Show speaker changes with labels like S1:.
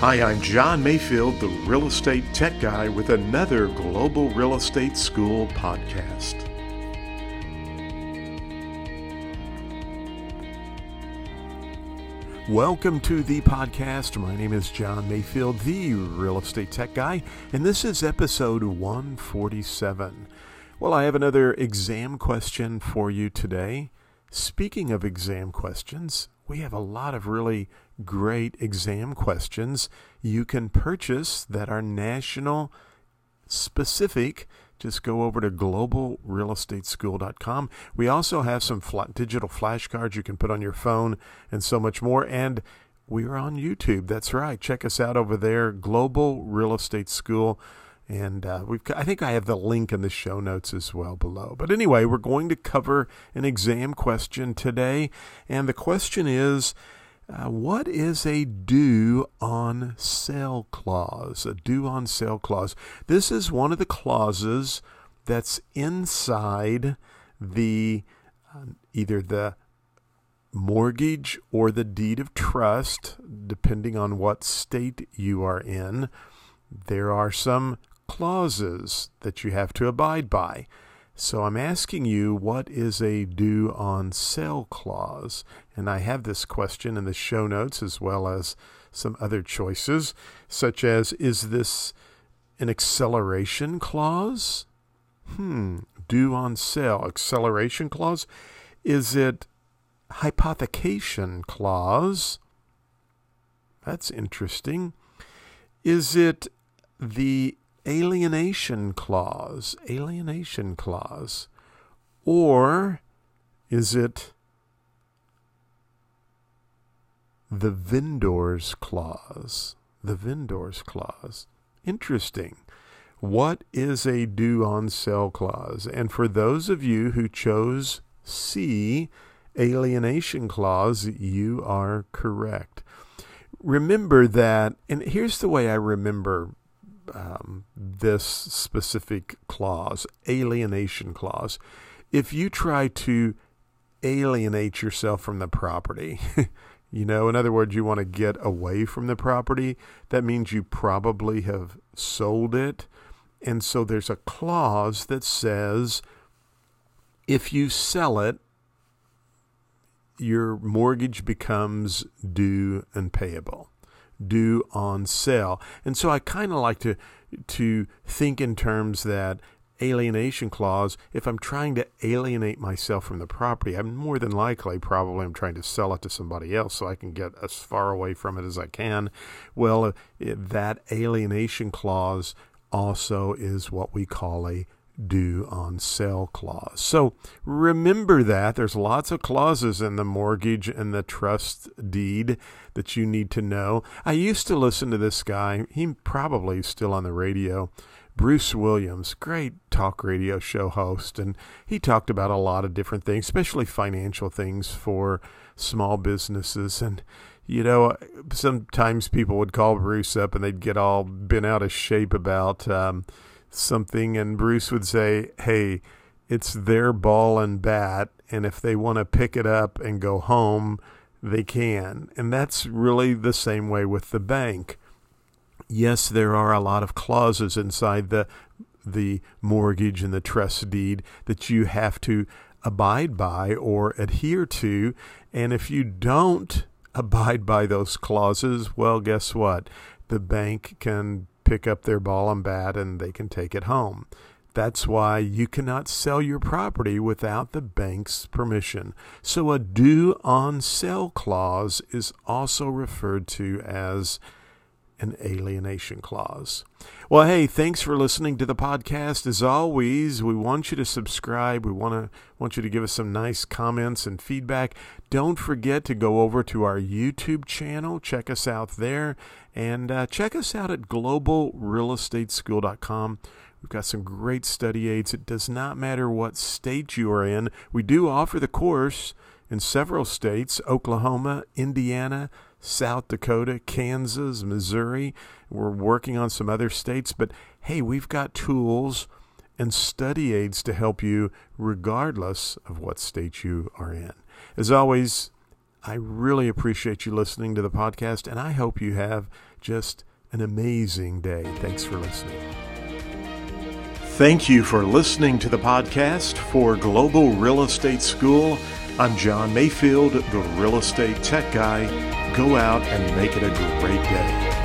S1: Hi, I'm John Mayfield, the real estate tech guy, with another Global Real Estate School podcast. Welcome to the podcast. My name is John Mayfield, the real estate tech guy, and this is episode 147. Well, I have another exam question for you today. Speaking of exam questions, we have a lot of really great exam questions you can purchase that are national specific. Just go over to globalrealestateschool.com. We also have some digital flashcards you can put on your phone and so much more. And we are on YouTube. That's right. Check us out over there, Global Real Estate School. And uh, we've, I think I have the link in the show notes as well below. But anyway, we're going to cover an exam question today. And the question is uh, What is a due on sale clause? A due on sale clause. This is one of the clauses that's inside the uh, either the mortgage or the deed of trust, depending on what state you are in. There are some clauses that you have to abide by. So I'm asking you, what is a due on sale clause? And I have this question in the show notes as well as some other choices, such as is this an acceleration clause? Hmm, due on sale, acceleration clause? Is it hypothecation clause? That's interesting. Is it the alienation clause, alienation clause, or is it the vendor's clause? The vendor's clause. Interesting. What is a due on sale clause? And for those of you who chose C, alienation clause, you are correct. Remember that, and here's the way I remember um, this specific clause, alienation clause. If you try to alienate yourself from the property, you know, in other words, you want to get away from the property, that means you probably have sold it. And so there's a clause that says if you sell it, your mortgage becomes due and payable due on sale. And so I kind of like to to think in terms that alienation clause if i'm trying to alienate myself from the property i'm more than likely probably i'm trying to sell it to somebody else so i can get as far away from it as i can well that alienation clause also is what we call a due on sale clause. So remember that. There's lots of clauses in the mortgage and the trust deed that you need to know. I used to listen to this guy. He probably is still on the radio. Bruce Williams, great talk radio show host, and he talked about a lot of different things, especially financial things for small businesses. And, you know, sometimes people would call Bruce up and they'd get all bent out of shape about, um, something, and Bruce would say, Hey, it's their ball and bat, and if they want to pick it up and go home, they can. And that's really the same way with the bank. Yes, there are a lot of clauses inside the the mortgage and the trust deed that you have to abide by or adhere to. And if you don't abide by those clauses, well, guess what? The bank can pick up their ball and bat and they can take it home. That's why you cannot sell your property without the bank's permission. So, a due on sale clause is also referred to as an alienation clause. Well, hey, thanks for listening to the podcast. As always, we want you to subscribe. We want to want you to give us some nice comments and feedback. Don't forget to go over to our YouTube channel. Check us out there and uh, check us out at globalrealestateschool.com. We've got some great study aids. It does not matter what state you are in. We do offer the course in several states Oklahoma, Indiana, South Dakota, Kansas, Missouri. We're working on some other states, but hey, we've got tools and study aids to help you regardless of what state you are in. As always, I really appreciate you listening to the podcast, and I hope you have just an amazing day. Thanks for listening. Thank you for listening to the podcast for Global Real Estate School. I'm John Mayfield, the real estate tech guy. Go out and make it a great day.